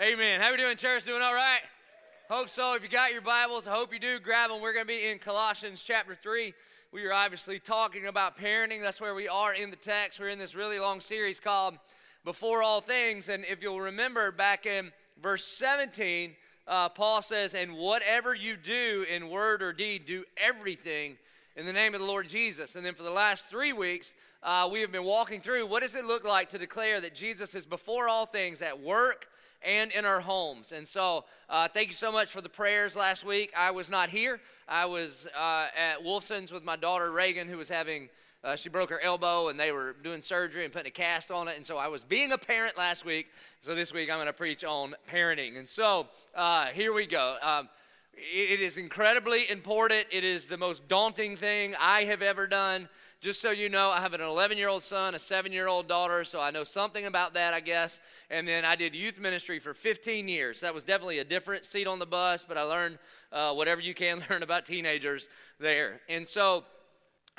Amen. How we doing, church? Doing all right? Hope so. If you got your Bibles, I hope you do. Grab them. We're going to be in Colossians chapter 3. We are obviously talking about parenting. That's where we are in the text. We're in this really long series called Before All Things. And if you'll remember back in verse 17, uh, Paul says, And whatever you do in word or deed, do everything in the name of the Lord Jesus. And then for the last three weeks, uh, we have been walking through what does it look like to declare that Jesus is before all things at work and in our homes. And so, uh, thank you so much for the prayers last week. I was not here. I was uh, at Wolfson's with my daughter Reagan, who was having. Uh, she broke her elbow and they were doing surgery and putting a cast on it. And so I was being a parent last week. So this week I'm going to preach on parenting. And so uh, here we go. Um, it is incredibly important. It is the most daunting thing I have ever done. Just so you know, I have an 11 year old son, a seven year old daughter, so I know something about that, I guess. And then I did youth ministry for 15 years. That was definitely a different seat on the bus, but I learned uh, whatever you can learn about teenagers there. And so,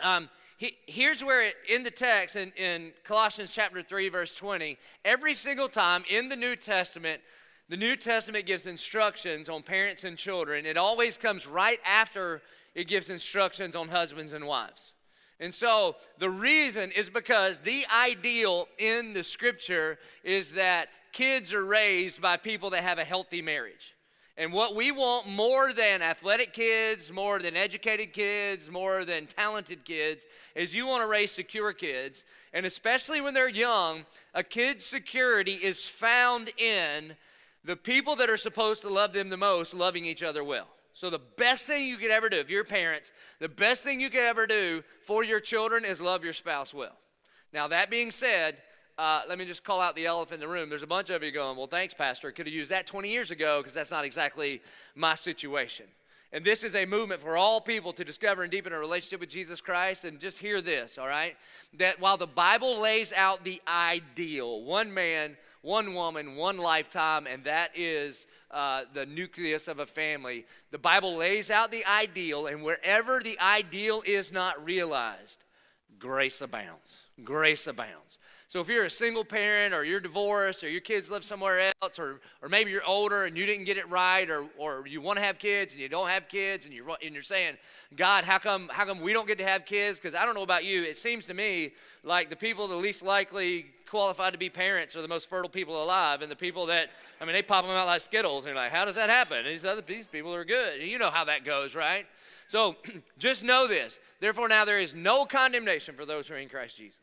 um, he, here's where it, in the text in, in Colossians chapter 3, verse 20, every single time in the New Testament, the New Testament gives instructions on parents and children. It always comes right after it gives instructions on husbands and wives. And so the reason is because the ideal in the scripture is that kids are raised by people that have a healthy marriage. And what we want more than athletic kids, more than educated kids, more than talented kids, is you want to raise secure kids. And especially when they're young, a kid's security is found in the people that are supposed to love them the most loving each other well. So, the best thing you could ever do, if you're parents, the best thing you could ever do for your children is love your spouse well. Now, that being said, uh, let me just call out the elephant in the room. There's a bunch of you going, Well, thanks, Pastor. Could have used that 20 years ago because that's not exactly my situation. And this is a movement for all people to discover and deepen a relationship with Jesus Christ. And just hear this, all right? That while the Bible lays out the ideal, one man, one woman, one lifetime, and that is uh, the nucleus of a family. The Bible lays out the ideal, and wherever the ideal is not realized, grace abounds. Grace abounds. So if you're a single parent or you're divorced or your kids live somewhere else or, or maybe you're older and you didn't get it right or, or you want to have kids and you don't have kids and you're, and you're saying, God, how come, how come we don't get to have kids? Because I don't know about you, it seems to me like the people the least likely qualified to be parents are the most fertile people alive and the people that, I mean, they pop them out like Skittles and you're like, how does that happen? These other these people are good. You know how that goes, right? So just know this. Therefore, now there is no condemnation for those who are in Christ Jesus.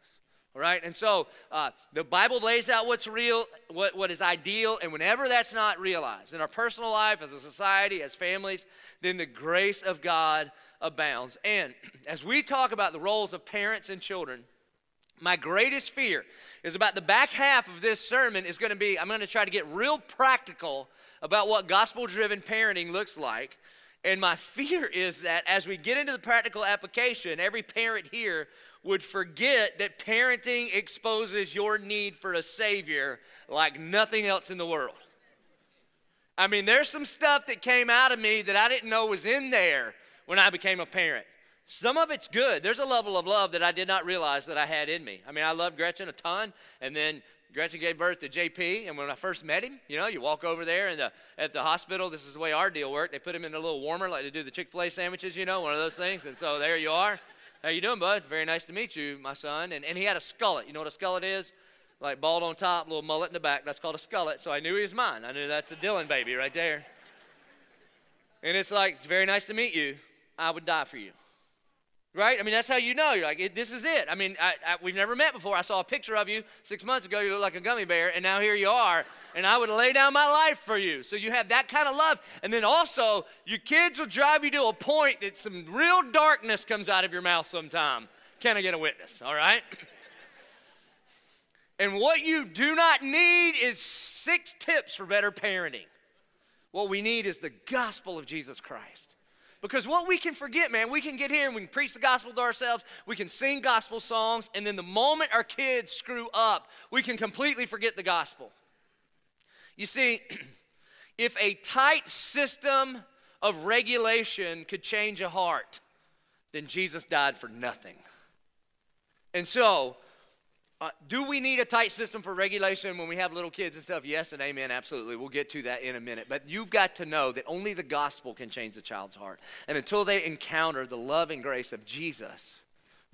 All right, and so uh, the Bible lays out what's real, what, what is ideal, and whenever that's not realized in our personal life, as a society, as families, then the grace of God abounds. And as we talk about the roles of parents and children, my greatest fear is about the back half of this sermon is going to be I'm going to try to get real practical about what gospel driven parenting looks like. And my fear is that as we get into the practical application, every parent here would forget that parenting exposes your need for a Savior like nothing else in the world. I mean, there's some stuff that came out of me that I didn't know was in there when I became a parent. Some of it's good. There's a level of love that I did not realize that I had in me. I mean, I love Gretchen a ton, and then Gretchen gave birth to JP, and when I first met him, you know, you walk over there and the, at the hospital, this is the way our deal worked. They put him in a little warmer like they do the Chick-fil-A sandwiches, you know, one of those things. And so there you are. How you doing, bud? Very nice to meet you, my son. And, and he had a skullet. You know what a skullet is? Like bald on top, little mullet in the back. That's called a skullet. So I knew he was mine. I knew that's a Dylan baby right there. And it's like, it's very nice to meet you. I would die for you. Right? I mean, that's how you know. You're like, this is it. I mean, I, I, we've never met before. I saw a picture of you six months ago. You look like a gummy bear, and now here you are and I would lay down my life for you. So you have that kind of love. And then also, your kids will drive you to a point that some real darkness comes out of your mouth sometime. Can I get a witness? All right? and what you do not need is six tips for better parenting. What we need is the gospel of Jesus Christ. Because what we can forget, man, we can get here and we can preach the gospel to ourselves, we can sing gospel songs, and then the moment our kids screw up, we can completely forget the gospel. You see, if a tight system of regulation could change a heart, then Jesus died for nothing. And so, Uh, do we need a tight system for regulation when we have little kids and stuff? Yes and amen, absolutely. We'll get to that in a minute. But you've got to know that only the gospel can change the child's heart. And until they encounter the love and grace of Jesus,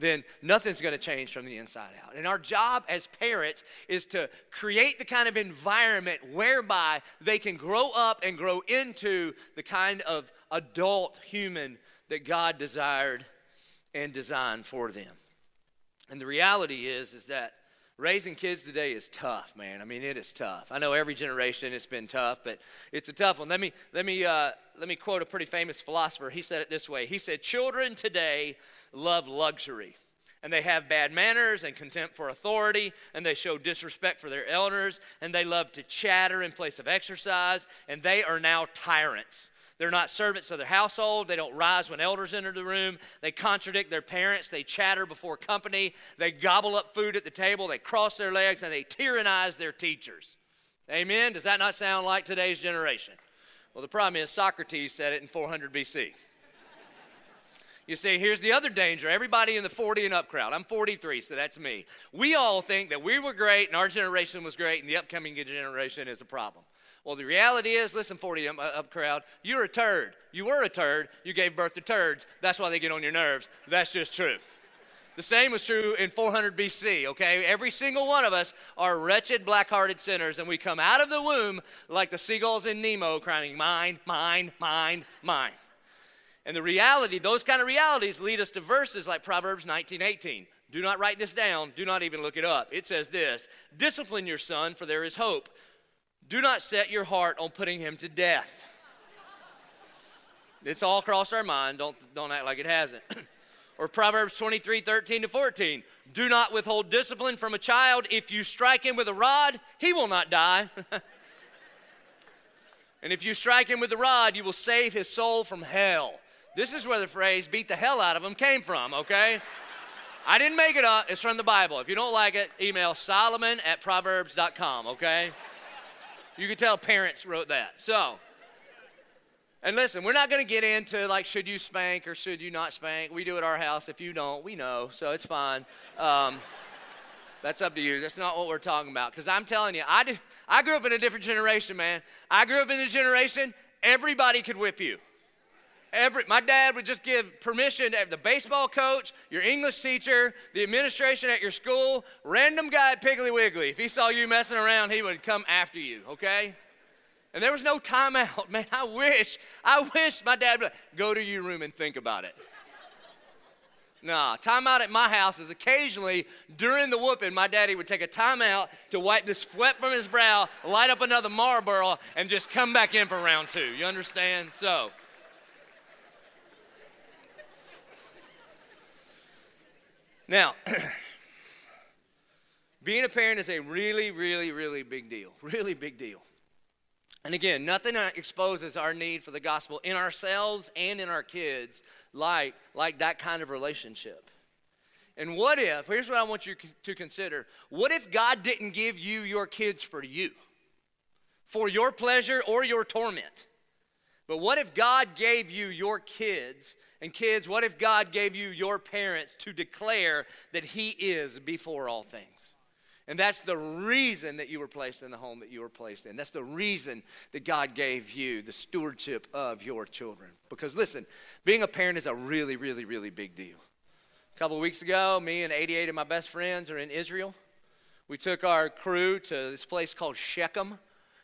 then nothing's going to change from the inside out. And our job as parents is to create the kind of environment whereby they can grow up and grow into the kind of adult human that God desired and designed for them. And the reality is is that raising kids today is tough, man. I mean, it is tough. I know every generation it's been tough, but it's a tough one. Let me let me uh, let me quote a pretty famous philosopher. He said it this way. He said, "Children today love luxury." and they have bad manners and contempt for authority, and they show disrespect for their elders, and they love to chatter in place of exercise, and they are now tyrants. They're not servants of their household. They don't rise when elders enter the room. They contradict their parents. They chatter before company. They gobble up food at the table. They cross their legs and they tyrannize their teachers. Amen? Does that not sound like today's generation? Well, the problem is Socrates said it in 400 BC. You see, here's the other danger. Everybody in the 40 and up crowd. I'm 43, so that's me. We all think that we were great and our generation was great, and the upcoming generation is a problem. Well, the reality is, listen, 40 up, crowd, you're a turd. You were a turd. You gave birth to turds. That's why they get on your nerves. That's just true. The same was true in 400 BC, okay? Every single one of us are wretched, black hearted sinners, and we come out of the womb like the seagulls in Nemo crying, Mine, mine, mine, mine. And the reality, those kind of realities lead us to verses like Proverbs 19 18. Do not write this down, do not even look it up. It says this Discipline your son, for there is hope. Do not set your heart on putting him to death. It's all crossed our mind. Don't, don't act like it hasn't. or Proverbs 23 13 to 14. Do not withhold discipline from a child. If you strike him with a rod, he will not die. and if you strike him with a rod, you will save his soul from hell. This is where the phrase beat the hell out of him came from, okay? I didn't make it up. It's from the Bible. If you don't like it, email solomon at proverbs.com, okay? You can tell parents wrote that. So, and listen, we're not going to get into like, should you spank or should you not spank? We do at our house. If you don't, we know, so it's fine. Um, that's up to you. That's not what we're talking about. Because I'm telling you, I, did, I grew up in a different generation, man. I grew up in a generation, everybody could whip you. Every, my dad would just give permission to the baseball coach, your English teacher, the administration at your school, random guy at Piggly Wiggly. If he saw you messing around, he would come after you, okay? And there was no timeout. Man, I wish, I wish my dad would go to your room and think about it. Nah, timeout at my house is occasionally during the whooping, my daddy would take a timeout to wipe the sweat from his brow, light up another Marlboro, and just come back in for round two. You understand? So, Now, being a parent is a really, really, really big deal. Really big deal. And again, nothing exposes our need for the gospel in ourselves and in our kids like, like that kind of relationship. And what if, here's what I want you to consider what if God didn't give you your kids for you, for your pleasure or your torment? But what if God gave you your kids and kids, what if God gave you your parents to declare that He is before all things? And that's the reason that you were placed in the home that you were placed in. That's the reason that God gave you the stewardship of your children. Because listen, being a parent is a really, really, really big deal. A couple of weeks ago, me and 88 of my best friends are in Israel. We took our crew to this place called Shechem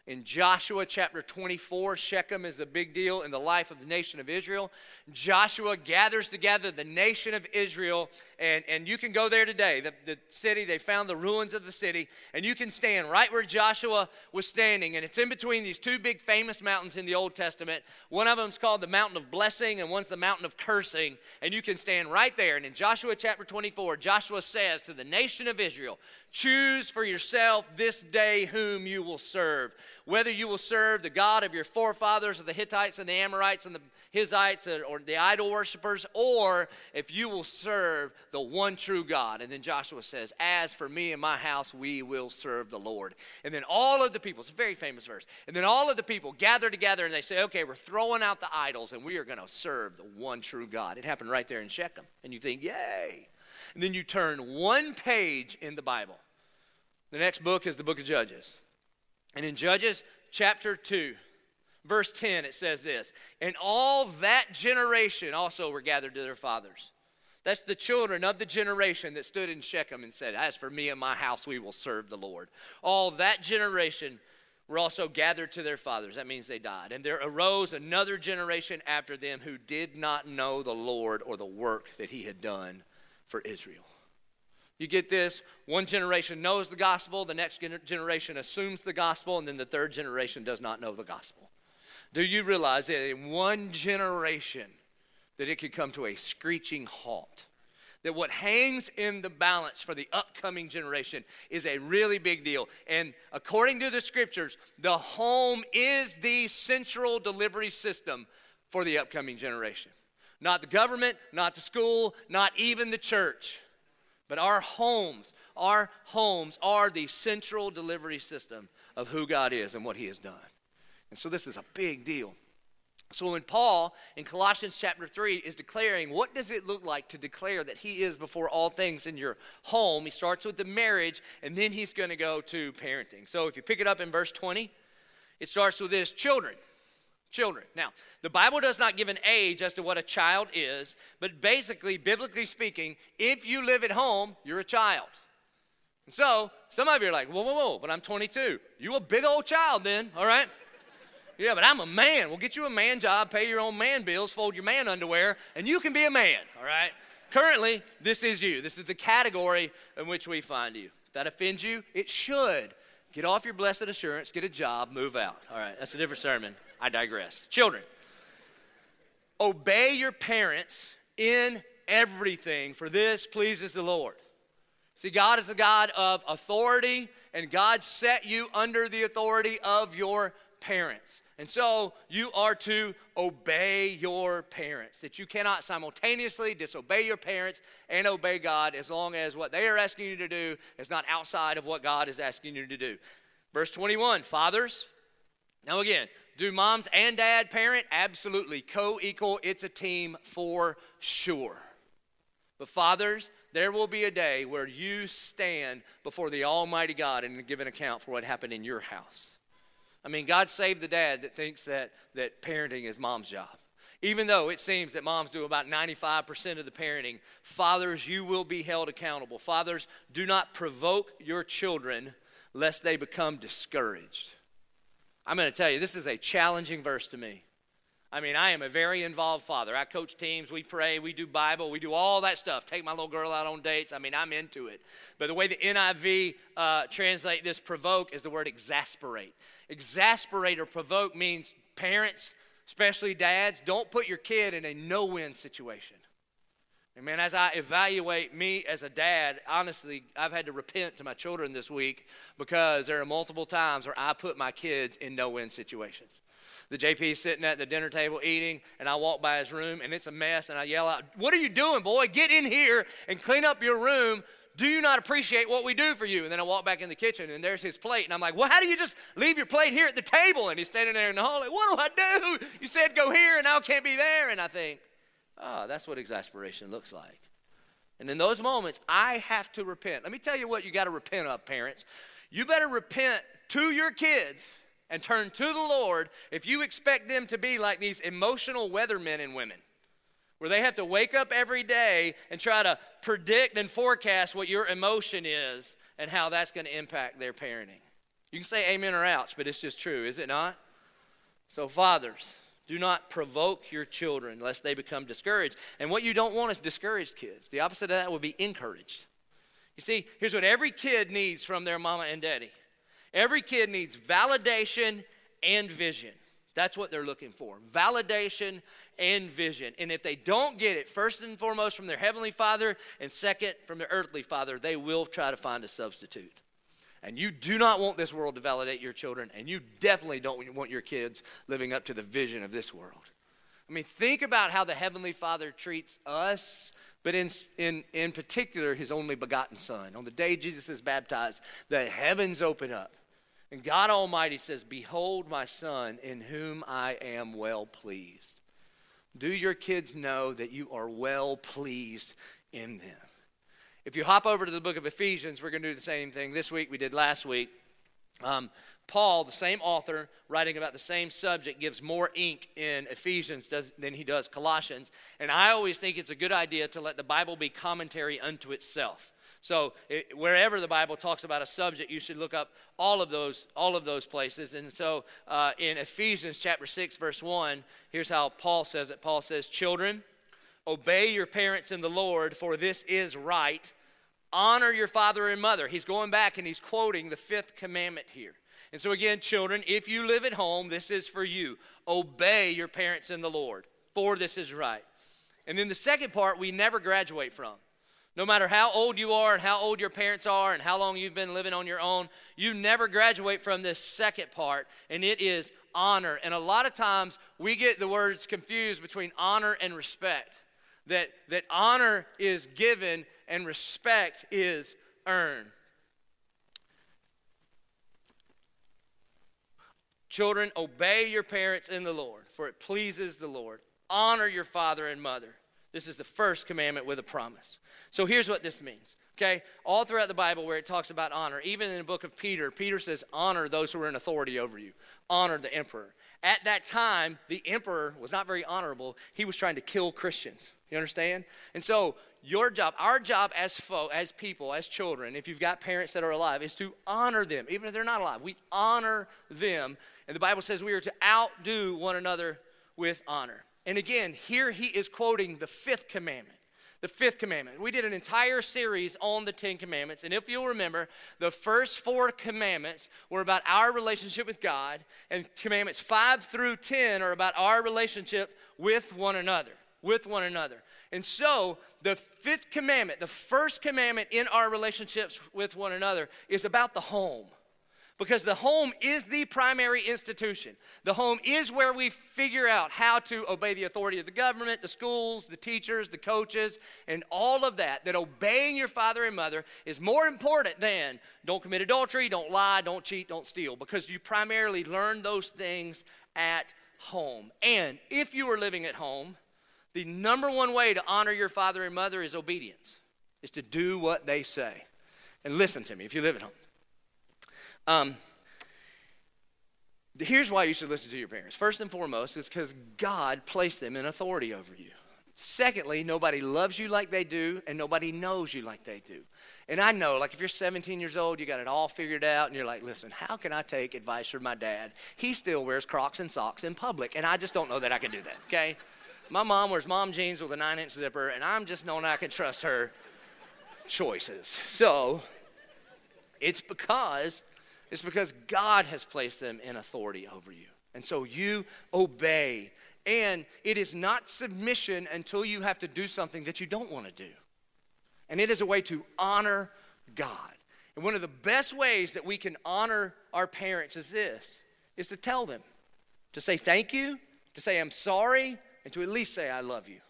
in Joshua chapter 24, Shechem is a big deal in the life of the nation of Israel. Joshua gathers together the nation of Israel, and, and you can go there today. The, the city, they found the ruins of the city, and you can stand right where Joshua was standing. And it's in between these two big famous mountains in the Old Testament. One of them is called the Mountain of Blessing, and one's the Mountain of Cursing. And you can stand right there. And in Joshua chapter 24, Joshua says to the nation of Israel, Choose for yourself this day whom you will serve. Whether you will serve the God of your forefathers, of the Hittites and the Amorites and the Hizzites or the idol worshippers, or if you will serve the one true God. And then Joshua says, As for me and my house, we will serve the Lord. And then all of the people, it's a very famous verse, and then all of the people gather together and they say, Okay, we're throwing out the idols and we are going to serve the one true God. It happened right there in Shechem. And you think, Yay. And then you turn one page in the Bible The next book is the book of Judges. And in Judges chapter 2, verse 10, it says this And all that generation also were gathered to their fathers. That's the children of the generation that stood in Shechem and said, As for me and my house, we will serve the Lord. All that generation were also gathered to their fathers. That means they died. And there arose another generation after them who did not know the Lord or the work that he had done for Israel. You get this? One generation knows the gospel, the next generation assumes the gospel, and then the third generation does not know the gospel. Do you realize that in one generation that it could come to a screeching halt? That what hangs in the balance for the upcoming generation is a really big deal. And according to the scriptures, the home is the central delivery system for the upcoming generation. Not the government, not the school, not even the church. But our homes, our homes are the central delivery system of who God is and what He has done. And so this is a big deal. So when Paul in Colossians chapter 3 is declaring what does it look like to declare that he is before all things in your home, he starts with the marriage and then he's going to go to parenting. So if you pick it up in verse 20, it starts with this children children. Now, the Bible does not give an age as to what a child is, but basically, biblically speaking, if you live at home, you're a child. And so, some of you are like, whoa, whoa, whoa, but I'm 22. You a big old child then, all right? Yeah, but I'm a man. We'll get you a man job, pay your own man bills, fold your man underwear, and you can be a man, all right? Currently, this is you. This is the category in which we find you. If that offends you, it should. Get off your blessed assurance, get a job, move out. All right, that's a different sermon. I digress. Children, obey your parents in everything, for this pleases the Lord. See, God is the God of authority, and God set you under the authority of your parents. And so you are to obey your parents. That you cannot simultaneously disobey your parents and obey God as long as what they are asking you to do is not outside of what God is asking you to do. Verse 21 Fathers, now again, do moms and dad parent? Absolutely. Co equal, it's a team for sure. But fathers, there will be a day where you stand before the Almighty God and give an account for what happened in your house. I mean, God save the dad that thinks that, that parenting is mom's job. Even though it seems that moms do about 95% of the parenting, fathers, you will be held accountable. Fathers, do not provoke your children lest they become discouraged. I'm going to tell you, this is a challenging verse to me. I mean, I am a very involved father. I coach teams, we pray, we do Bible, we do all that stuff. Take my little girl out on dates. I mean, I'm into it. But the way the NIV uh, translate this provoke is the word exasperate. Exasperate or provoke means parents, especially dads, don't put your kid in a no win situation. And man, as I evaluate me as a dad, honestly, I've had to repent to my children this week because there are multiple times where I put my kids in no win situations. The JP is sitting at the dinner table eating, and I walk by his room, and it's a mess, and I yell out, What are you doing, boy? Get in here and clean up your room. Do you not appreciate what we do for you? And then I walk back in the kitchen, and there's his plate, and I'm like, Well, how do you just leave your plate here at the table? And he's standing there in the hallway, What do I do? You said go here, and now I can't be there. And I think, Ah, that's what exasperation looks like. And in those moments, I have to repent. Let me tell you what you got to repent of, parents. You better repent to your kids and turn to the Lord if you expect them to be like these emotional weathermen and women, where they have to wake up every day and try to predict and forecast what your emotion is and how that's going to impact their parenting. You can say amen or ouch, but it's just true, is it not? So, fathers, do not provoke your children lest they become discouraged. And what you don't want is discouraged kids. The opposite of that would be encouraged. You see, here's what every kid needs from their mama and daddy every kid needs validation and vision. That's what they're looking for validation and vision. And if they don't get it, first and foremost from their heavenly father, and second from their earthly father, they will try to find a substitute. And you do not want this world to validate your children, and you definitely don't want your kids living up to the vision of this world. I mean, think about how the Heavenly Father treats us, but in, in, in particular, His only begotten Son. On the day Jesus is baptized, the heavens open up, and God Almighty says, Behold my Son, in whom I am well pleased. Do your kids know that you are well pleased in them? If you hop over to the book of Ephesians, we're going to do the same thing this week we did last week. Um, Paul, the same author, writing about the same subject, gives more ink in Ephesians does, than he does Colossians. And I always think it's a good idea to let the Bible be commentary unto itself. So it, wherever the Bible talks about a subject, you should look up all of those, all of those places. And so uh, in Ephesians chapter 6, verse 1, here's how Paul says it. Paul says, Children, obey your parents in the Lord, for this is right. Honor your father and mother. He's going back and he's quoting the fifth commandment here. And so, again, children, if you live at home, this is for you. Obey your parents in the Lord, for this is right. And then the second part we never graduate from. No matter how old you are and how old your parents are and how long you've been living on your own, you never graduate from this second part, and it is honor. And a lot of times we get the words confused between honor and respect. That, that honor is given and respect is earned. Children, obey your parents in the Lord, for it pleases the Lord. Honor your father and mother. This is the first commandment with a promise. So here's what this means. Okay, all throughout the Bible where it talks about honor, even in the book of Peter, Peter says, Honor those who are in authority over you, honor the emperor. At that time, the emperor was not very honorable. He was trying to kill Christians. You understand? And so, your job, our job as folk, as people, as children, if you've got parents that are alive, is to honor them, even if they're not alive. We honor them and the Bible says we are to outdo one another with honor. And again, here he is quoting the fifth commandment. The fifth commandment. We did an entire series on the Ten Commandments. And if you'll remember, the first four commandments were about our relationship with God, and commandments five through 10 are about our relationship with one another. With one another. And so, the fifth commandment, the first commandment in our relationships with one another, is about the home because the home is the primary institution. The home is where we figure out how to obey the authority of the government, the schools, the teachers, the coaches, and all of that. That obeying your father and mother is more important than don't commit adultery, don't lie, don't cheat, don't steal, because you primarily learn those things at home. And if you are living at home, the number one way to honor your father and mother is obedience, is to do what they say. And listen to me if you live at home. Um, here's why you should listen to your parents. First and foremost, is because God placed them in authority over you. Secondly, nobody loves you like they do, and nobody knows you like they do. And I know, like, if you're 17 years old, you got it all figured out, and you're like, listen, how can I take advice from my dad? He still wears Crocs and socks in public, and I just don't know that I can do that, okay? My mom wears mom jeans with a nine inch zipper, and I'm just knowing I can trust her choices. So, it's because it's because God has placed them in authority over you. And so you obey. And it is not submission until you have to do something that you don't want to do. And it is a way to honor God. And one of the best ways that we can honor our parents is this is to tell them, to say thank you, to say I'm sorry, and to at least say I love you.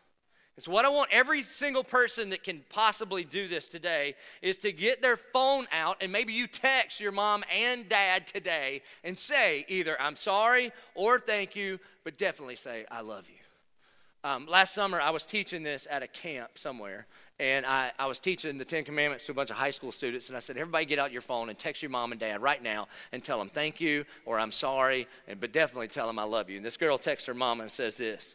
So, what I want every single person that can possibly do this today is to get their phone out and maybe you text your mom and dad today and say either I'm sorry or thank you, but definitely say I love you. Um, last summer, I was teaching this at a camp somewhere, and I, I was teaching the Ten Commandments to a bunch of high school students, and I said, Everybody get out your phone and text your mom and dad right now and tell them thank you or I'm sorry, and, but definitely tell them I love you. And this girl texts her mom and says this.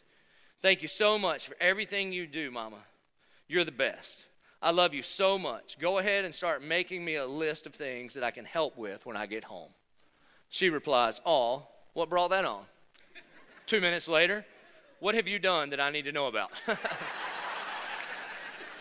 Thank you so much for everything you do, Mama. You're the best. I love you so much. Go ahead and start making me a list of things that I can help with when I get home. She replies, Oh, what brought that on? Two minutes later, what have you done that I need to know about?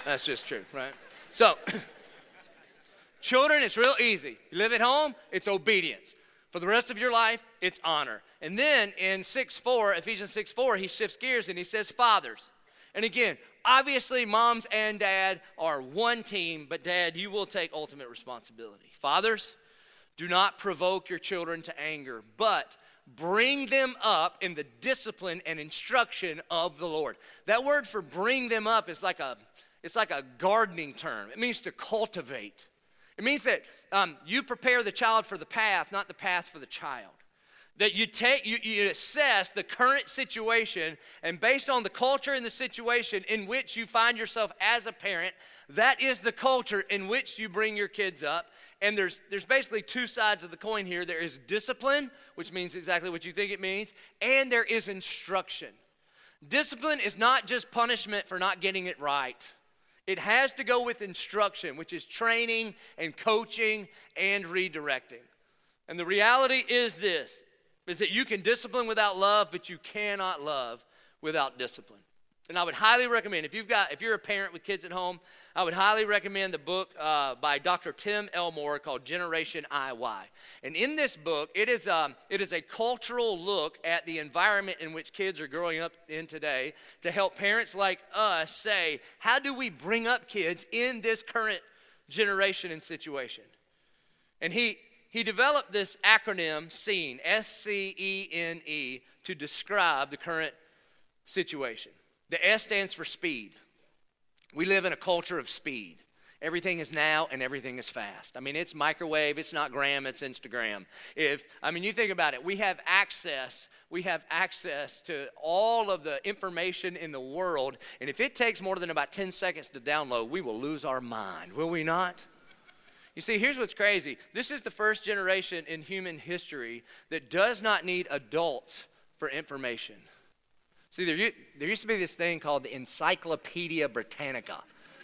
That's just true, right? So, children, it's real easy. You live at home, it's obedience. For the rest of your life, it's honor. And then in 6 4, Ephesians 6 4, he shifts gears and he says, Fathers. And again, obviously, moms and dad are one team, but dad, you will take ultimate responsibility. Fathers, do not provoke your children to anger, but bring them up in the discipline and instruction of the Lord. That word for bring them up is like a it's like a gardening term. It means to cultivate. It means that um, you prepare the child for the path, not the path for the child. That you take you, you assess the current situation and based on the culture and the situation in which you find yourself as a parent that is the culture in which you bring your kids up. And there's there's basically two sides of the coin here. There is discipline which means exactly what you think it means and there is instruction. Discipline is not just punishment for not getting it right. It has to go with instruction which is training and coaching and redirecting. And the reality is this is that you can discipline without love, but you cannot love without discipline. And I would highly recommend if you've got if you're a parent with kids at home, I would highly recommend the book uh, by Dr. Tim Elmore called Generation IY. And in this book, it is um, it is a cultural look at the environment in which kids are growing up in today to help parents like us say, how do we bring up kids in this current generation and situation? And he he developed this acronym SCENE, S C E N E, to describe the current situation. The S stands for speed. We live in a culture of speed. Everything is now and everything is fast. I mean, it's microwave, it's not gram, it's Instagram. If I mean, you think about it, we have access, we have access to all of the information in the world, and if it takes more than about 10 seconds to download, we will lose our mind, will we not? You see, here's what's crazy. This is the first generation in human history that does not need adults for information. See, there, there used to be this thing called the Encyclopedia Britannica.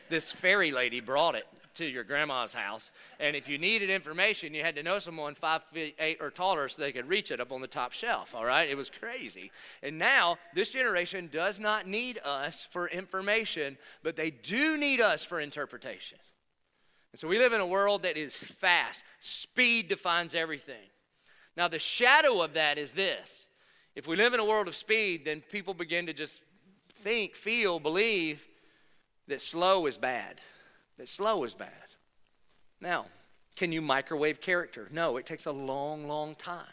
This fairy lady brought it to your grandma's house, and if you needed information, you had to know someone five feet eight or taller so they could reach it up on the top shelf. All right, it was crazy. And now this generation does not need us for information, but they do need us for interpretation. And so we live in a world that is fast. Speed defines everything. Now, the shadow of that is this if we live in a world of speed, then people begin to just think, feel, believe that slow is bad. That slow is bad. Now, can you microwave character? No, it takes a long, long time.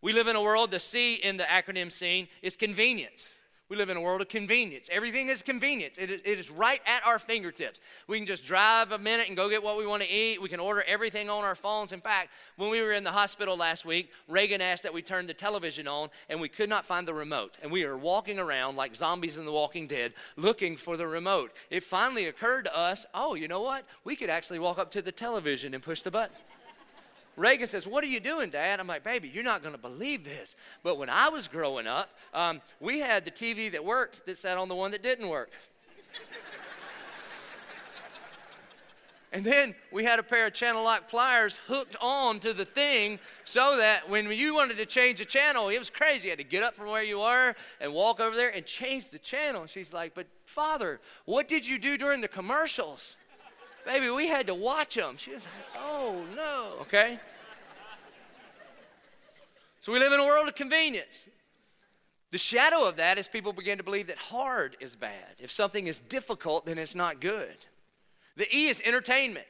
We live in a world, the C in the acronym SCENE is convenience. We live in a world of convenience. Everything is convenience. It is, it is right at our fingertips. We can just drive a minute and go get what we want to eat. We can order everything on our phones. In fact, when we were in the hospital last week, Reagan asked that we turn the television on, and we could not find the remote. And we are walking around like zombies in The Walking Dead looking for the remote. It finally occurred to us oh, you know what? We could actually walk up to the television and push the button. Reagan says, What are you doing, Dad? I'm like, Baby, you're not going to believe this. But when I was growing up, um, we had the TV that worked that sat on the one that didn't work. and then we had a pair of channel lock pliers hooked on to the thing so that when you wanted to change the channel, it was crazy. You had to get up from where you were and walk over there and change the channel. And she's like, But Father, what did you do during the commercials? Baby, we had to watch them. She was like, oh no, okay? So we live in a world of convenience. The shadow of that is people begin to believe that hard is bad. If something is difficult, then it's not good. The E is entertainment.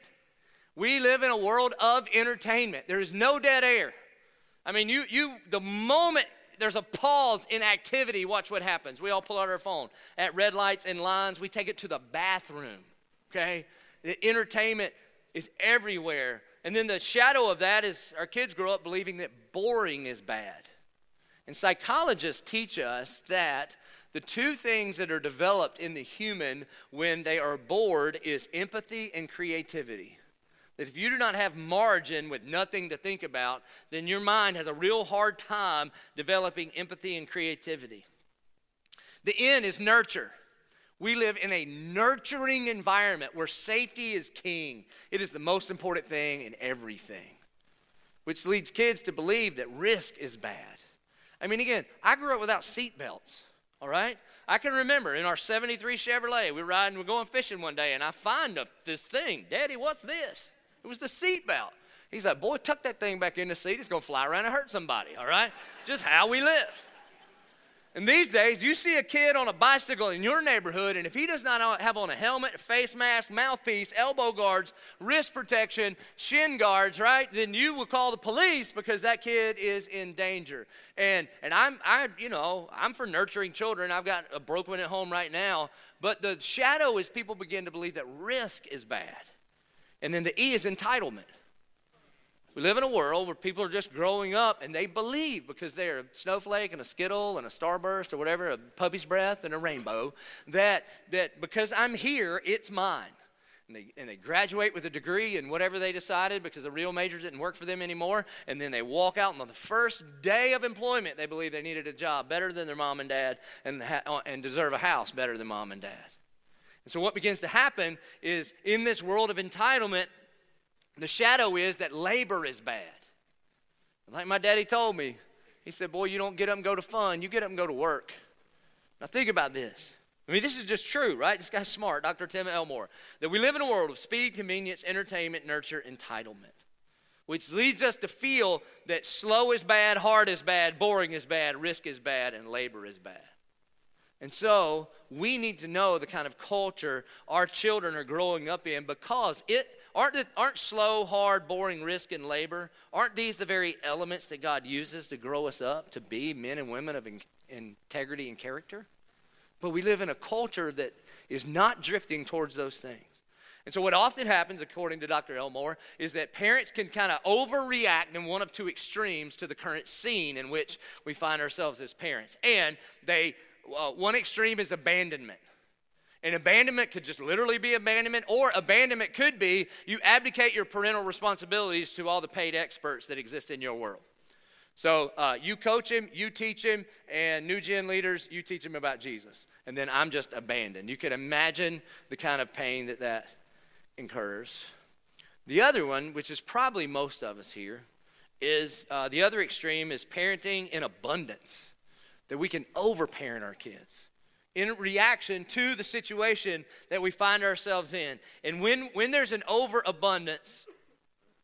We live in a world of entertainment. There is no dead air. I mean, you, you, the moment there's a pause in activity, watch what happens. We all pull out our phone. At red lights and lines, we take it to the bathroom, okay? The entertainment is everywhere. And then the shadow of that is our kids grow up believing that boring is bad. And psychologists teach us that the two things that are developed in the human when they are bored is empathy and creativity. That if you do not have margin with nothing to think about, then your mind has a real hard time developing empathy and creativity. The N is nurture. We live in a nurturing environment where safety is king. It is the most important thing in everything, which leads kids to believe that risk is bad. I mean, again, I grew up without seat belts, all right? I can remember in our 73 Chevrolet, we were riding, we are going fishing one day, and I find a, this thing. Daddy, what's this? It was the seat belt. He's like, boy, tuck that thing back in the seat. It's going to fly around and hurt somebody, all right? Just how we live. And these days, you see a kid on a bicycle in your neighborhood, and if he does not have on a helmet, face mask, mouthpiece, elbow guards, wrist protection, shin guards, right, then you will call the police because that kid is in danger. And and I'm I you know I'm for nurturing children. I've got a broken one at home right now. But the shadow is people begin to believe that risk is bad, and then the E is entitlement. We live in a world where people are just growing up and they believe because they're a snowflake and a skittle and a starburst or whatever, a puppy's breath and a rainbow, that, that because I'm here, it's mine. And they, and they graduate with a degree in whatever they decided because the real major didn't work for them anymore. And then they walk out, and on the first day of employment, they believe they needed a job better than their mom and dad and, ha- uh, and deserve a house better than mom and dad. And so, what begins to happen is in this world of entitlement, the shadow is that labor is bad. Like my daddy told me, he said, Boy, you don't get up and go to fun, you get up and go to work. Now, think about this. I mean, this is just true, right? This guy's smart, Dr. Tim Elmore. That we live in a world of speed, convenience, entertainment, nurture, entitlement, which leads us to feel that slow is bad, hard is bad, boring is bad, risk is bad, and labor is bad. And so we need to know the kind of culture our children are growing up in because it aren't, it, aren't slow, hard, boring risk and labor, aren't these the very elements that God uses to grow us up to be men and women of in, integrity and character? But we live in a culture that is not drifting towards those things. And so, what often happens, according to Dr. Elmore, is that parents can kind of overreact in one of two extremes to the current scene in which we find ourselves as parents. And they, uh, one extreme is abandonment. And abandonment could just literally be abandonment, or abandonment could be you abdicate your parental responsibilities to all the paid experts that exist in your world. So uh, you coach him, you teach him, and new gen leaders, you teach him about Jesus. And then I'm just abandoned. You can imagine the kind of pain that that incurs. The other one, which is probably most of us here, is uh, the other extreme is parenting in abundance, that we can overparent our kids in reaction to the situation that we find ourselves in. And when, when there's an overabundance,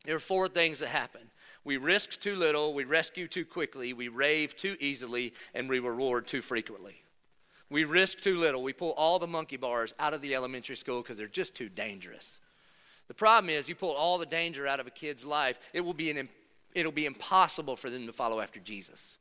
there are four things that happen. We risk too little, we rescue too quickly, we rave too easily, and we reward too frequently. We risk too little. We pull all the monkey bars out of the elementary school because they're just too dangerous. The problem is, you pull all the danger out of a kid's life, it will be an, it'll be impossible for them to follow after Jesus.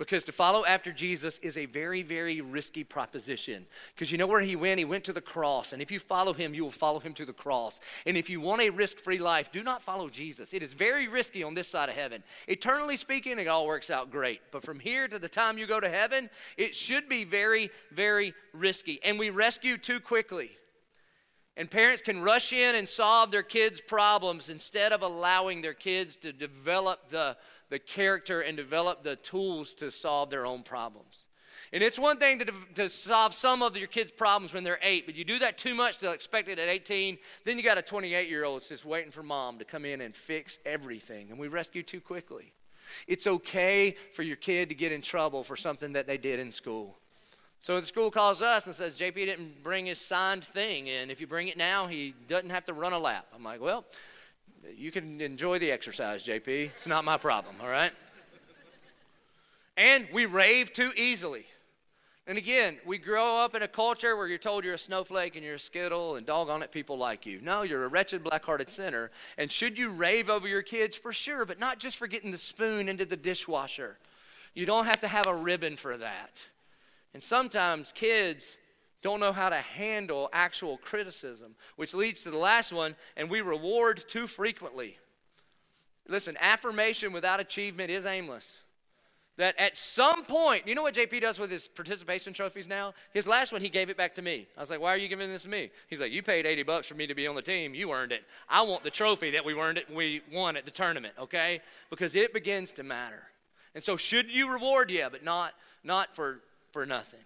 Because to follow after Jesus is a very, very risky proposition. Because you know where he went? He went to the cross. And if you follow him, you will follow him to the cross. And if you want a risk free life, do not follow Jesus. It is very risky on this side of heaven. Eternally speaking, it all works out great. But from here to the time you go to heaven, it should be very, very risky. And we rescue too quickly. And parents can rush in and solve their kids' problems instead of allowing their kids to develop the the character and develop the tools to solve their own problems. And it's one thing to, to solve some of your kids' problems when they're eight, but you do that too much, they'll expect it at 18. Then you got a 28 year old that's just waiting for mom to come in and fix everything. And we rescue too quickly. It's okay for your kid to get in trouble for something that they did in school. So the school calls us and says, JP didn't bring his signed thing, and if you bring it now, he doesn't have to run a lap. I'm like, well, you can enjoy the exercise, JP. It's not my problem, all right? And we rave too easily. And again, we grow up in a culture where you're told you're a snowflake and you're a skittle and doggone it, people like you. No, you're a wretched, black hearted sinner. And should you rave over your kids? For sure, but not just for getting the spoon into the dishwasher. You don't have to have a ribbon for that. And sometimes kids don't know how to handle actual criticism, which leads to the last one, and we reward too frequently. Listen, affirmation without achievement is aimless. That at some point, you know what JP does with his participation trophies now? His last one, he gave it back to me. I was like, why are you giving this to me? He's like, you paid 80 bucks for me to be on the team. You earned it. I want the trophy that we earned it, we won at the tournament, okay? Because it begins to matter. And so should you reward? Yeah, but not, not for, for nothing.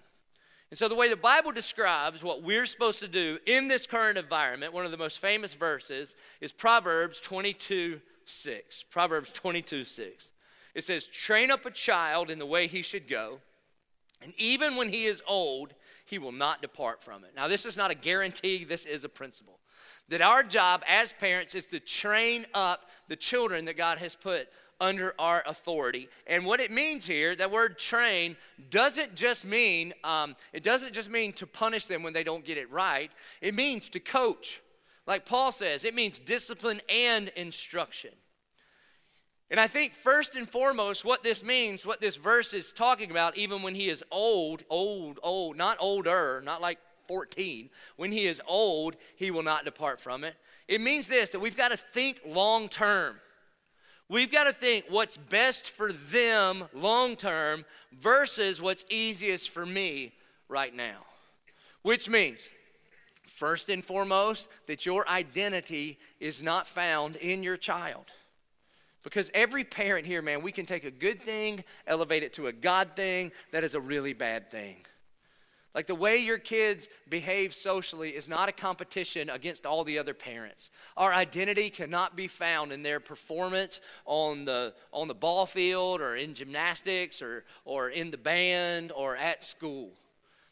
And so, the way the Bible describes what we're supposed to do in this current environment, one of the most famous verses is Proverbs 22 6. Proverbs 22 6. It says, Train up a child in the way he should go, and even when he is old, he will not depart from it. Now, this is not a guarantee, this is a principle. That our job as parents is to train up the children that God has put under our authority. And what it means here, that word train, doesn't just mean um, it doesn't just mean to punish them when they don't get it right. It means to coach. Like Paul says, it means discipline and instruction. And I think first and foremost, what this means, what this verse is talking about, even when he is old, old, old, not older, not like 14, when he is old, he will not depart from it. It means this that we've got to think long term. We've got to think what's best for them long term versus what's easiest for me right now. Which means, first and foremost, that your identity is not found in your child. Because every parent here, man, we can take a good thing, elevate it to a God thing that is a really bad thing. Like the way your kids behave socially is not a competition against all the other parents. Our identity cannot be found in their performance on the, on the ball field or in gymnastics or, or in the band or at school.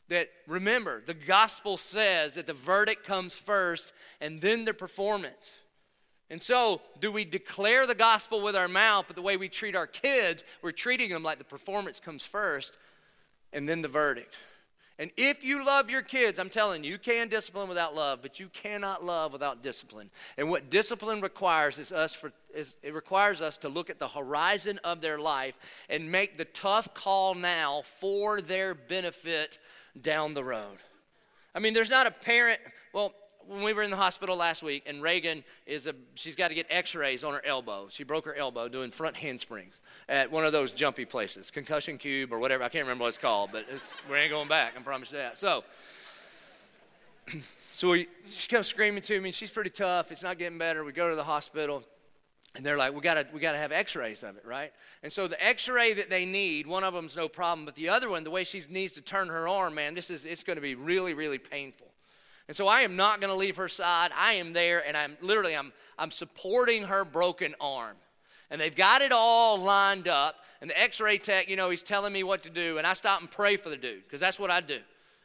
That remember, the gospel says that the verdict comes first and then the performance. And so, do we declare the gospel with our mouth, but the way we treat our kids, we're treating them like the performance comes first and then the verdict? And if you love your kids, I'm telling you, you can discipline without love, but you cannot love without discipline. And what discipline requires is us for is it requires us to look at the horizon of their life and make the tough call now for their benefit down the road. I mean, there's not a parent, well, when we were in the hospital last week, and Reagan is a she's got to get X-rays on her elbow. She broke her elbow doing front handsprings at one of those jumpy places, concussion cube or whatever. I can't remember what it's called, but it's, we ain't going back. I promise you that. So, so we, she comes screaming to me. She's pretty tough. It's not getting better. We go to the hospital. And they're like, we gotta, we gotta have x-rays of it, right? And so the x-ray that they need, one of them's no problem, but the other one, the way she needs to turn her arm, man, this is, it's gonna be really, really painful. And so I am not going to leave her side. I am there and I'm literally I'm I'm supporting her broken arm. And they've got it all lined up. And the x-ray tech, you know, he's telling me what to do and I stop and pray for the dude because that's what I do.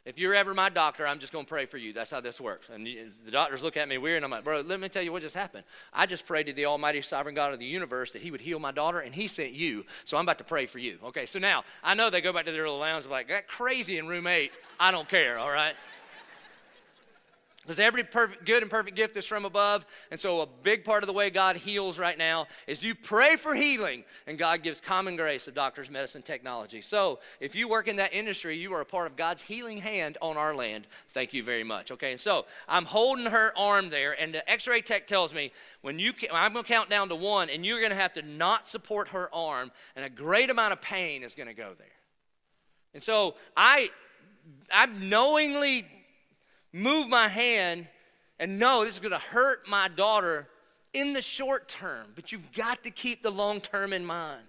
If you're ever my doctor, I'm just going to pray for you. That's how this works. And the doctors look at me weird, and I'm like, bro, let me tell you what just happened. I just prayed to the Almighty Sovereign God of the universe that He would heal my daughter, and He sent you. So I'm about to pray for you. Okay, so now I know they go back to their little lounge, like, that crazy in room eight. I don't care, all right? Because every perfect, good and perfect gift is from above. And so, a big part of the way God heals right now is you pray for healing, and God gives common grace of doctors, medicine, technology. So, if you work in that industry, you are a part of God's healing hand on our land. Thank you very much. Okay, and so I'm holding her arm there, and the x ray tech tells me when you, I'm going to count down to one, and you're going to have to not support her arm, and a great amount of pain is going to go there. And so, I, I'm knowingly move my hand and know this is going to hurt my daughter in the short term, but you've got to keep the long term in mind.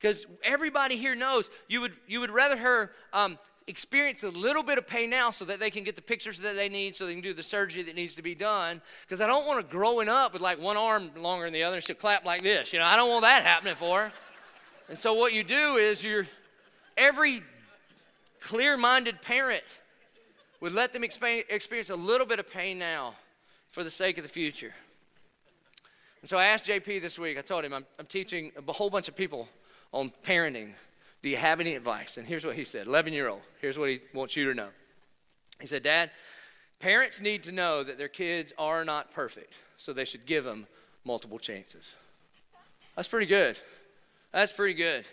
Because everybody here knows you would, you would rather her um, experience a little bit of pain now so that they can get the pictures that they need so they can do the surgery that needs to be done. Because I don't want her growing up with like one arm longer than the other and she'll clap like this. You know, I don't want that happening for her. And so what you do is you're, every clear minded parent would let them experience a little bit of pain now for the sake of the future. And so I asked JP this week, I told him, I'm, I'm teaching a whole bunch of people on parenting. Do you have any advice? And here's what he said 11 year old. Here's what he wants you to know. He said, Dad, parents need to know that their kids are not perfect, so they should give them multiple chances. That's pretty good. That's pretty good.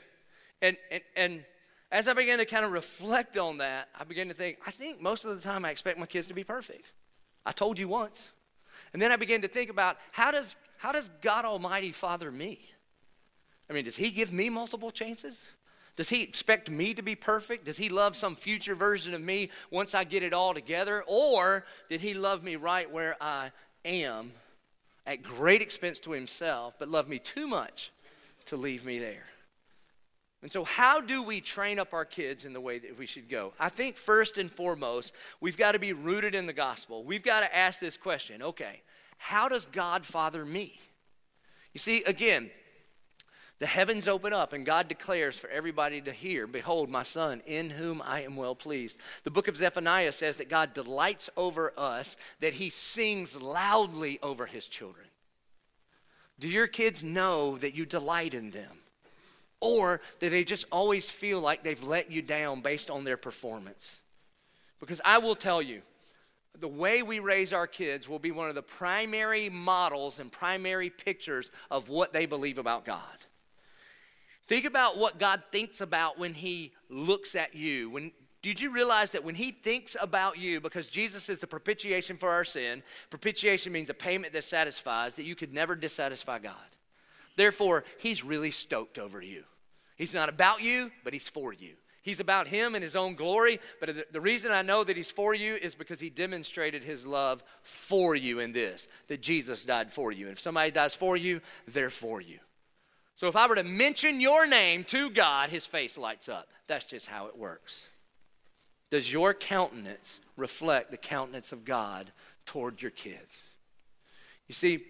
And, and, and as I began to kind of reflect on that, I began to think, I think most of the time I expect my kids to be perfect. I told you once. And then I began to think about how does, how does God Almighty father me? I mean, does He give me multiple chances? Does He expect me to be perfect? Does He love some future version of me once I get it all together? Or did He love me right where I am at great expense to Himself, but love me too much to leave me there? And so, how do we train up our kids in the way that we should go? I think first and foremost, we've got to be rooted in the gospel. We've got to ask this question okay, how does God father me? You see, again, the heavens open up and God declares for everybody to hear, Behold, my son, in whom I am well pleased. The book of Zephaniah says that God delights over us, that he sings loudly over his children. Do your kids know that you delight in them? Or do they just always feel like they've let you down based on their performance? Because I will tell you, the way we raise our kids will be one of the primary models and primary pictures of what they believe about God. Think about what God thinks about when He looks at you. When, did you realize that when He thinks about you, because Jesus is the propitiation for our sin, propitiation means a payment that satisfies, that you could never dissatisfy God. Therefore, he's really stoked over you. He's not about you, but he's for you. He's about him and his own glory, but the, reason I know that he's for you is because he demonstrated his love for you in this that Jesus died for you. And if somebody dies for you, they're for you. So if I were to mention your name to God, his face lights up. That's just how it works. Does your countenance reflect the countenance of God toward your kids? You see,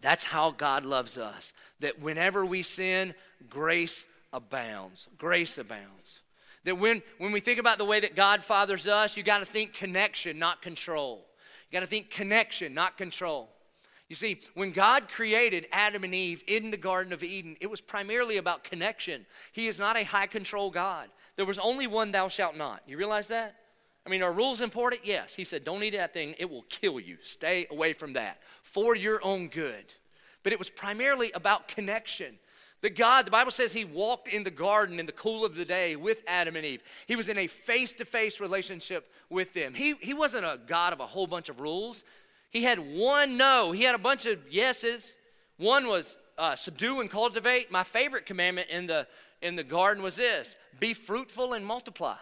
that's how God loves us. That whenever we sin, grace abounds. Grace abounds. That when, when we think about the way that God fathers us, you got to think connection, not control. You got to think connection, not control. You see, when God created Adam and Eve in the Garden of Eden, it was primarily about connection. He is not a high control God. There was only one thou shalt not. You realize that? I mean, are rules important? Yes. He said, don't eat that thing, it will kill you. Stay away from that for your own good. But it was primarily about connection. That God, the Bible says he walked in the garden in the cool of the day with Adam and Eve. He was in a face to face relationship with them. He, he wasn't a God of a whole bunch of rules. He had one no, he had a bunch of yeses. One was uh, subdue and cultivate. My favorite commandment in the, in the garden was this be fruitful and multiply.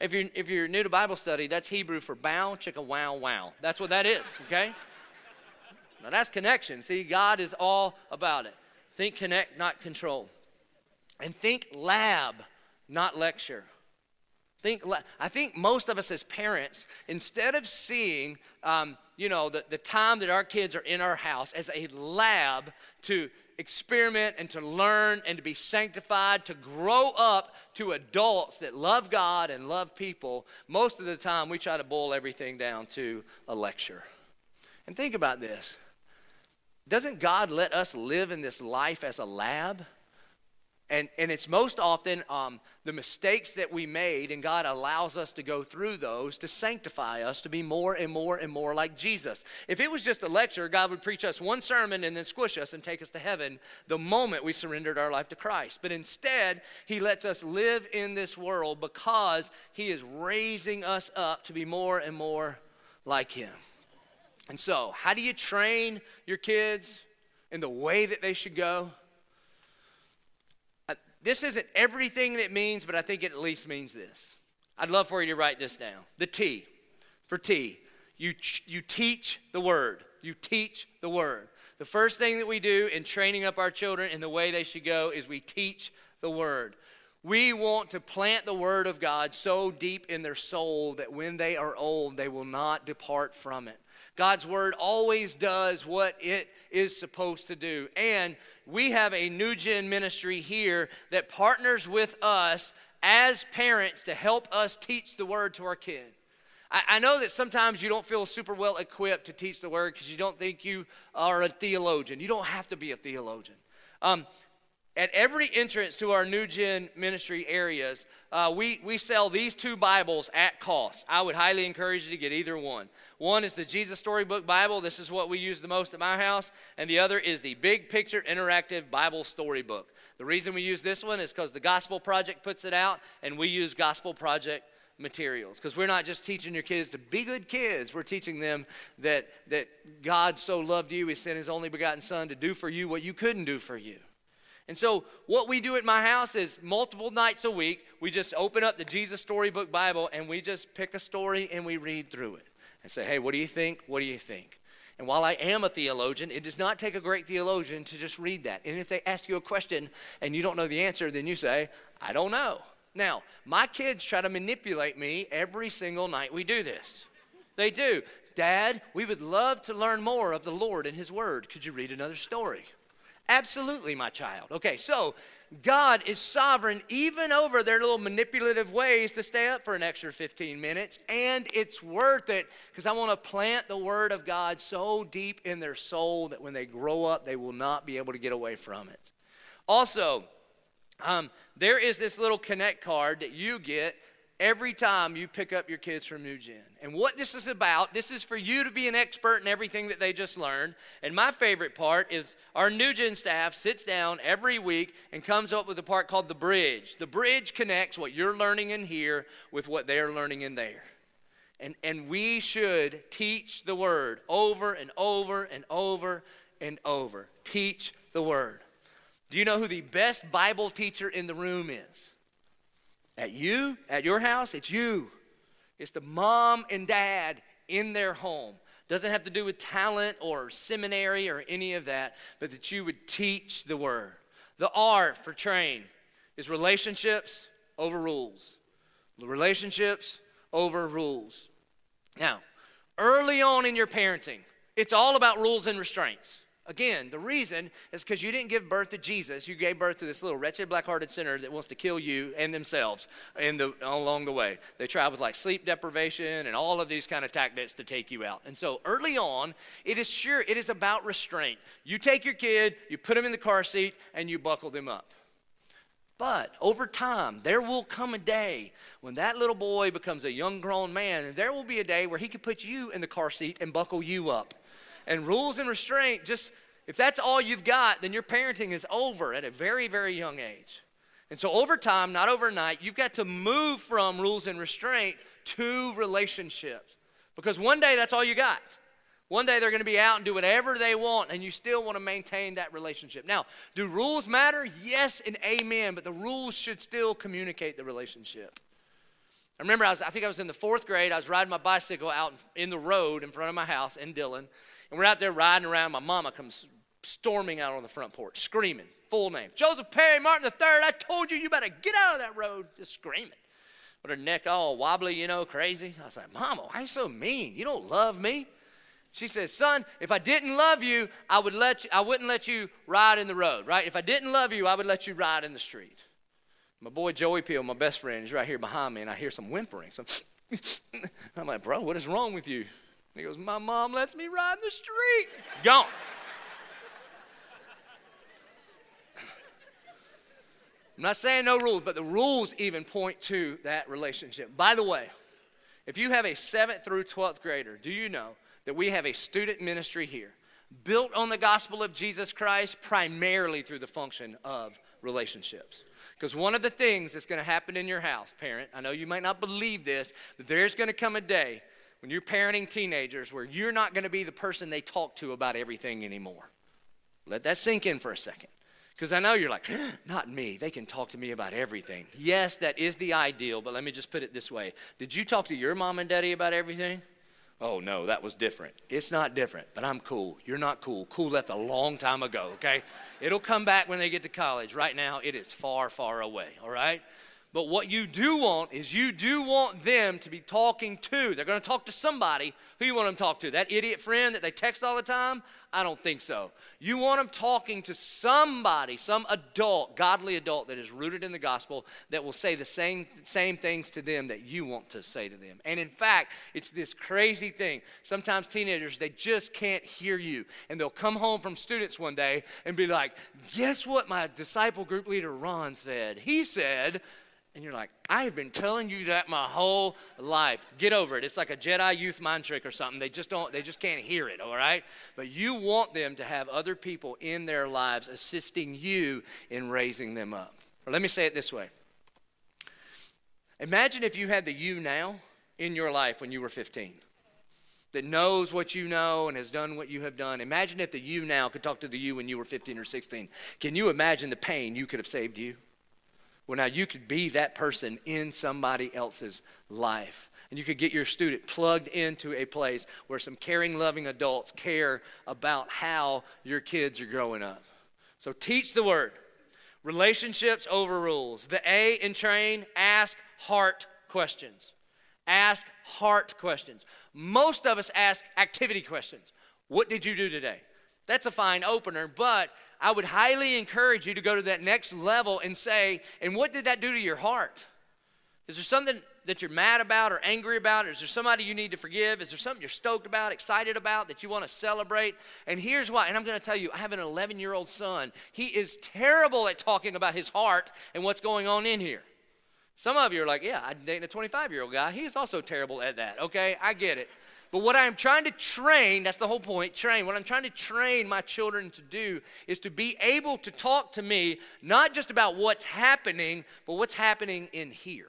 If you're, if you're new to Bible study, that's Hebrew for bow, chicka, wow, wow. That's what that is, okay? now that's connection. See, God is all about it. Think connect, not control. And think lab, not lecture. Think, I think most of us as parents, instead of seeing, um, you know, the, the time that our kids are in our house as a lab to experiment and to learn and to be sanctified, to grow up to adults that love God and love people, most of the time we try to boil everything down to a lecture. And think about this doesn't God let us live in this life as a lab? And, and it's most often um, the mistakes that we made, and God allows us to go through those to sanctify us to be more and more and more like Jesus. If it was just a lecture, God would preach us one sermon and then squish us and take us to heaven the moment we surrendered our life to Christ. But instead, He lets us live in this world because He is raising us up to be more and more like Him. And so, how do you train your kids in the way that they should go? Uh, this isn't everything that it means, but I think it at least means this. I'd love for you to write this down. The T for T. You, you teach the word. You teach the word. The first thing that we do in training up our children in the way they should go is we teach the word. We want to plant the word of God so deep in their soul that when they are old, they will not depart from it. God's word always does what it is supposed to do. And we have a new gen ministry here that partners with us as parents to help us teach the word to our kid. I, I know that sometimes you don't feel super well equipped to teach the word because you don't think you are a theologian. You don't have to be a theologian. Um, at every entrance to our new gen ministry areas, uh, we, we sell these two Bibles at cost. I would highly encourage you to get either one. One is the Jesus Storybook Bible. This is what we use the most at my house. And the other is the Big Picture Interactive Bible Storybook. The reason we use this one is because the Gospel Project puts it out, and we use Gospel Project materials because we're not just teaching your kids to be good kids we're teaching them that that god so loved you he sent his only begotten son to do for you what you couldn't do for you and so, what we do at my house is multiple nights a week, we just open up the Jesus Storybook Bible and we just pick a story and we read through it and say, hey, what do you think? What do you think? And while I am a theologian, it does not take a great theologian to just read that. And if they ask you a question and you don't know the answer, then you say, I don't know. Now, my kids try to manipulate me every single night we do this. They do. Dad, we would love to learn more of the Lord and His Word. Could you read another story? Absolutely, my child. Okay, so God is sovereign even over their little manipulative ways to stay up for an extra 15 minutes, and it's worth it because I want to plant the Word of God so deep in their soul that when they grow up, they will not be able to get away from it. Also, um, there is this little connect card that you get every time you pick up your kids from New Gen. And what this is about, this is for you to be an expert in everything that they just learned. And my favorite part is our New Gen staff sits down every week and comes up with a part called the bridge. The bridge connects what you're learning in here with what they're learning in there. And, and we should teach the word over and over and over and over. Teach the word. Do you know who the best Bible teacher in the room is? At you, at your house, it's you. It's the mom and dad in their home. Doesn't have to do with talent or seminary or any of that, but that you would teach the word. The R for train is relationships over rules. Relationships over rules. Now, early on in your parenting, it's all about rules and restraints. Again, the reason is because you didn't give birth to Jesus. You gave birth to this little wretched, black-hearted sinner that wants to kill you and themselves in the, along the way. They try with like sleep deprivation and all of these kind of tactics to take you out. And so early on, it is sure it is about restraint. You take your kid, you put him in the car seat, and you buckle them up. But over time, there will come a day when that little boy becomes a young grown man, and there will be a day where he can put you in the car seat and buckle you up. And rules and restraint, just if that's all you've got, then your parenting is over at a very, very young age. And so over time, not overnight, you've got to move from rules and restraint to relationships. Because one day that's all you got. One day they're going to be out and do whatever they want, and you still want to maintain that relationship. Now, do rules matter? Yes and amen, but the rules should still communicate the relationship. I remember I, was, I think I was in the fourth grade. I was riding my bicycle out in the road in front of my house in Dillon, and we're out there riding around. My mama comes storming out on the front porch, screaming, full name Joseph Perry Martin III. I told you, you better get out of that road, just screaming. With her neck all wobbly, you know, crazy. I was like, Mama, why are you so mean? You don't love me. She says, Son, if I didn't love you, I, would let you, I wouldn't let you ride in the road, right? If I didn't love you, I would let you ride in the street. My boy Joey Peel, my best friend, is right here behind me, and I hear some whimpering. Some I'm like, Bro, what is wrong with you? And he goes, My mom lets me ride in the street. Gone. I'm not saying no rules, but the rules even point to that relationship. By the way, if you have a 7th through 12th grader, do you know that we have a student ministry here built on the gospel of Jesus Christ primarily through the function of relationships. Because one of the things that's going to happen in your house, parent, I know you might not believe this, but there's going to come a day when you're parenting teenagers where you're not going to be the person they talk to about everything anymore. Let that sink in for a second. Because I know you're like, not me. They can talk to me about everything. Yes, that is the ideal, but let me just put it this way Did you talk to your mom and daddy about everything? Oh, no, that was different. It's not different, but I'm cool. You're not cool. Cool left a long time ago, okay? It'll come back when they get to college. Right now, it is far, far away, all right? But what you do want is you do want them to be talking to. They're going to talk to somebody. Who you want them to talk to? That idiot friend that they text all the time? I don't think so. You want them talking to somebody, some adult, godly adult that is rooted in the gospel that will say the same, same things to them that you want to say to them. And in fact, it's this crazy thing. Sometimes teenagers, they just can't hear you. And they'll come home from students one day and be like, Guess what my disciple group leader Ron said? He said, and you're like, I have been telling you that my whole life. Get over it. It's like a Jedi youth mind trick or something. They just don't, they just can't hear it, all right? But you want them to have other people in their lives assisting you in raising them up. Or let me say it this way. Imagine if you had the you now in your life when you were 15 that knows what you know and has done what you have done. Imagine if the you now could talk to the you when you were 15 or 16. Can you imagine the pain you could have saved you? Well, now you could be that person in somebody else's life. And you could get your student plugged into a place where some caring, loving adults care about how your kids are growing up. So teach the word. Relationships over rules. The A in train, ask heart questions. Ask heart questions. Most of us ask activity questions. What did you do today? That's a fine opener, but I would highly encourage you to go to that next level and say, and what did that do to your heart? Is there something that you're mad about or angry about? Is there somebody you need to forgive? Is there something you're stoked about, excited about, that you want to celebrate? And here's why, and I'm going to tell you, I have an 11 year old son. He is terrible at talking about his heart and what's going on in here. Some of you are like, yeah, I'm dating a 25 year old guy. He is also terrible at that. Okay, I get it. But what I'm trying to train, that's the whole point, train. What I'm trying to train my children to do is to be able to talk to me not just about what's happening, but what's happening in here.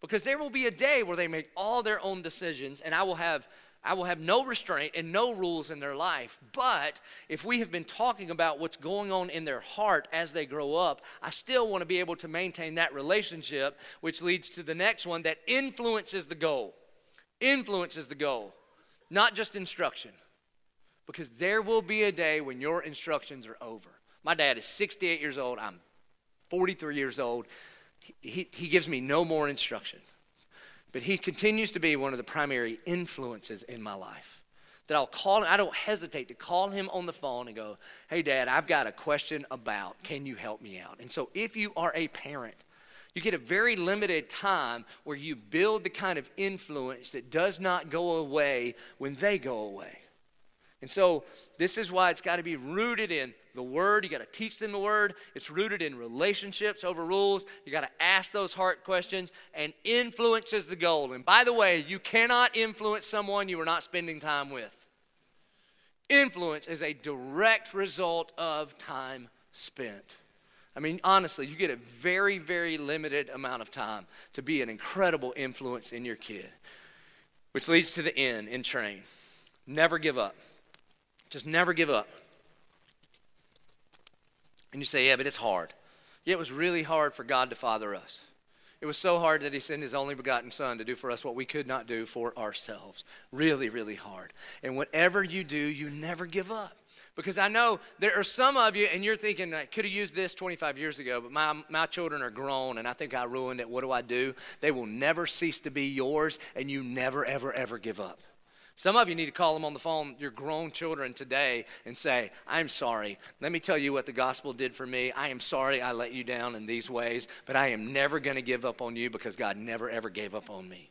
Because there will be a day where they make all their own decisions, and I will have I will have no restraint and no rules in their life. But if we have been talking about what's going on in their heart as they grow up, I still want to be able to maintain that relationship, which leads to the next one that influences the goal. Influences the goal, not just instruction. Because there will be a day when your instructions are over. My dad is 68 years old. I'm 43 years old. He, he, gives me no more instruction. But he continues to be one of the primary influences in my life. That I'll call him, I don't hesitate to call him on the phone and go, Hey, Dad, I've got a question about, can you help me out? And so if you are a parent, you get a very limited time where you build the kind of influence that does not go away when they go away. And so this is why it's got to be rooted in the Word. You got to teach them the Word. It's rooted in relationships over rules. You got to ask those heart questions, and influence is the goal. And by the way, you cannot influence someone you are not spending time with. Influence is a direct result of time spent. I mean, honestly, you get a very, very limited amount of time to be an incredible influence in your kid, which leads to the end in train. Never give up. Just never give up. And you say, yeah, but it's hard. Yeah, it was really hard for God to father us. It was so hard that He sent His only begotten Son to do for us what we could not do for ourselves. Really, really hard. And whatever you do, you never give up. Because I know there are some of you, and you're thinking, I could have used this 25 years ago, but my, my children are grown, and I think I ruined it. What do I do? They will never cease to be yours, and you never, ever, ever give up. Some of you need to call them on the phone, your grown children today, and say, I'm sorry. Let me tell you what the gospel did for me. I am sorry I let you down in these ways, but I am never going to give up on you because God never, ever gave up on me.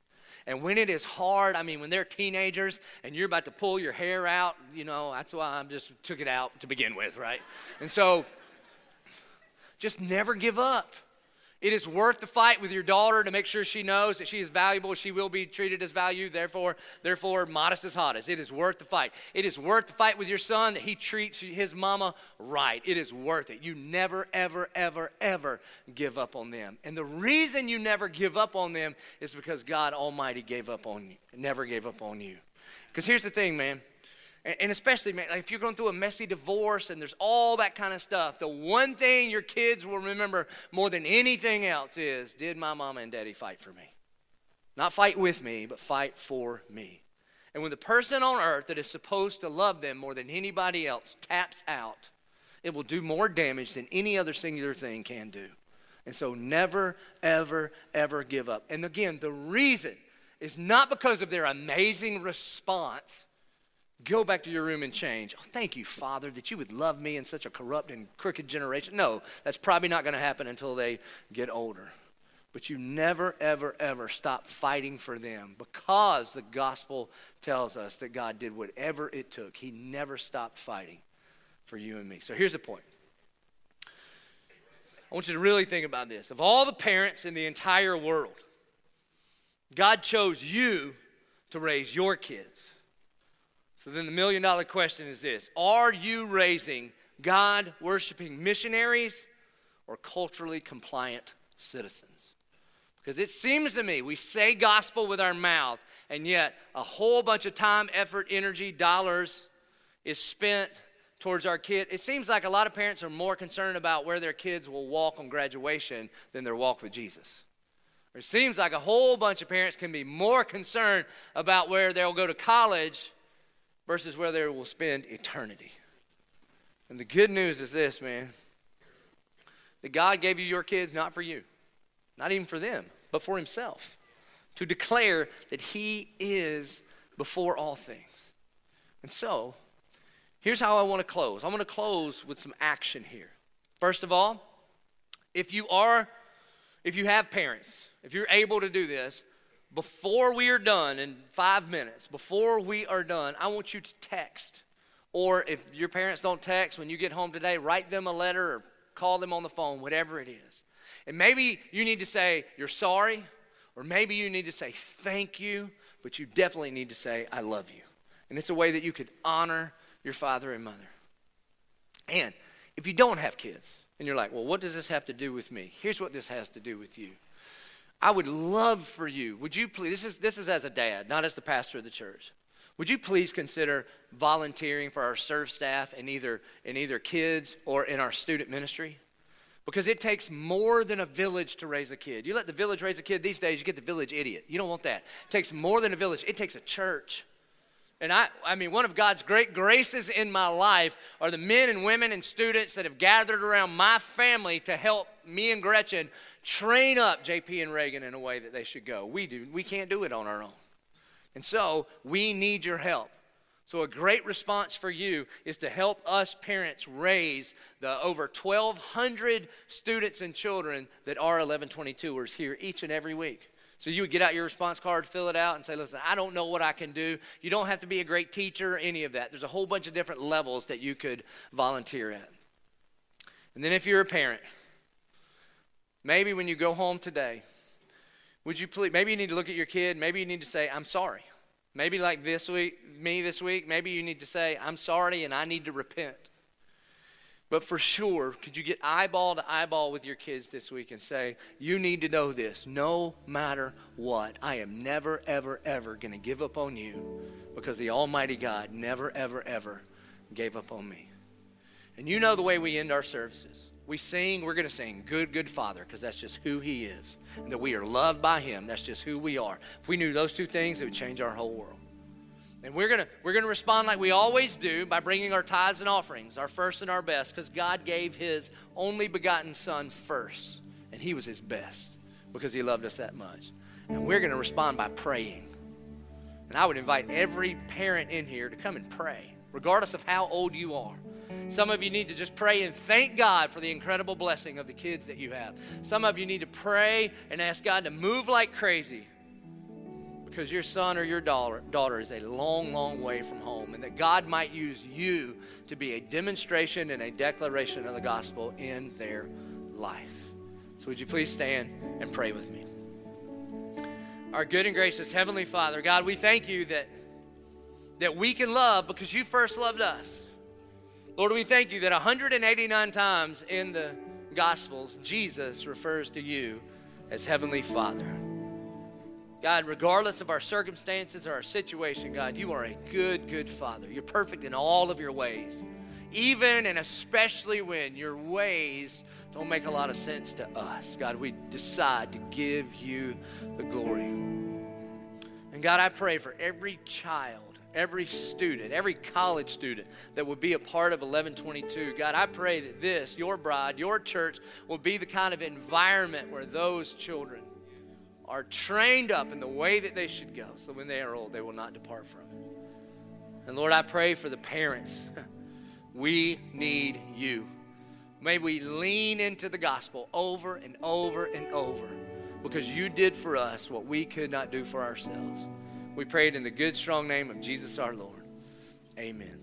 And when it is hard, I mean, when they're teenagers and you're about to pull your hair out, you know, that's why I just took it out to begin with, right? And so just never give up. It is worth the fight with your daughter to make sure she knows that she is valuable. She will be treated as value. Therefore, therefore, modest as hottest. It is worth the fight. It is worth the fight with your son that he treats his mama right. It is worth it. You never, ever, ever, ever give up on them. And the reason you never give up on them is because God Almighty gave up on you, never gave up on you. Because here's the thing, man. And especially, man, if you're going through a messy divorce and there's all that kind of stuff, the one thing your kids will remember more than anything else is did my mama and daddy fight for me? Not fight with me, but fight for me. And when the person on earth that is supposed to love them more than anybody else taps out, it will do more damage than any other singular thing can do. And so never, ever, ever give up. And again, the reason is not because of their amazing response Go back to your room and change. Oh, thank you, Father, that you would love me in such a corrupt and crooked generation. No, that's probably not going to happen until they get older. But you never, ever, ever stop fighting for them because the gospel tells us that God did whatever it took. He never stopped fighting for you and me. So here's the point. I want you to really think about this. Of all the parents in the entire world, God chose you to raise your kids. So then the million dollar question is this Are you raising God worshiping missionaries or culturally compliant citizens? Because it seems to me we say gospel with our mouth, and yet a whole bunch of time, effort, energy, dollars is spent towards our kid. It seems like a lot of parents are more concerned about where their kids will walk on graduation than their walk with Jesus. It seems like a whole bunch of parents can be more concerned about where they'll go to college versus where they will spend eternity. And the good news is this, man that God gave you your kids not for you, not even for them, but for Himself, to declare that He is before all things. And so, here's how I want to close I want to close with some action here. First of all, if you are, if you have parents, if you're able to do this, before we are done in five minutes, before we are done, I want you to text. Or if your parents don't text, when you get home today, write them a letter or call them on the phone, whatever it is. And maybe you need to say, You're sorry, or maybe you need to say, Thank you, but you definitely need to say, I love you. And it's a way that you could honor your father and mother. And if you don't have kids, and you're like, Well, what does this have to do with me? Here's what this has to do with you. I would love for you, would you please, this is, this is as a dad, not as the pastor of the church. would you please consider volunteering for our serve staff in either, in either kids or in our student ministry? Because it takes more than a village to raise a kid. You let the village raise a kid these days, you get the village idiot. You don't want that. It takes more than a village, it takes a church. And I, I mean, one of God's great graces in my life are the men and women and students that have gathered around my family to help me and Gretchen train up JP and Reagan in a way that they should go. We do. We can't do it on our own. And so we need your help. So, a great response for you is to help us parents raise the over 1,200 students and children that are 1122ers here each and every week. So, you would get out your response card, fill it out, and say, Listen, I don't know what I can do. You don't have to be a great teacher, or any of that. There's a whole bunch of different levels that you could volunteer at. And then, if you're a parent, maybe when you go home today, would you please, maybe you need to look at your kid, maybe you need to say, I'm sorry. Maybe like this week, me this week, maybe you need to say, I'm sorry and I need to repent. But for sure, could you get eyeball to eyeball with your kids this week and say, You need to know this no matter what, I am never, ever, ever going to give up on you because the Almighty God never, ever, ever gave up on me. And you know the way we end our services. We sing, we're going to sing Good, Good Father because that's just who He is. And that we are loved by Him. That's just who we are. If we knew those two things, it would change our whole world. And we're going to we're going to respond like we always do by bringing our tithes and offerings, our first and our best, because God gave His only begotten Son first. And He was His best because He loved us that much. And we're going to respond by praying. And I would invite every parent in here to come and pray, regardless of how old you are. Some of you need to just pray and thank God for the incredible blessing of the kids that you have. Some of you need to pray and ask God to move like crazy because your son or your daughter, daughter is a long, long way from home, and that God might use you to be a demonstration and a declaration of the gospel in their life. So, would you please stand and pray with me? Our good and gracious Heavenly Father, God, we thank you that, that we can love because you first loved us. Lord, we thank you that 189 times in the Gospels, Jesus refers to you as Heavenly Father. God, regardless of our circumstances or our situation, God, you are a good, good Father. You're perfect in all of your ways, even and especially when your ways don't make a lot of sense to us. God, we decide to give you the glory. And God, I pray for every child every student, every college student that would be a part of 1122. God, I pray that this, your bride, your church, will be the kind of environment where those children are trained up in the way that they should go so when they are old, they will not depart from it. And Lord, I pray for the parents. we need you. May we lean into the gospel over and over and over because you did for us what we could not do for ourselves. We prayed in the good, strong name of Jesus our Lord. Amen.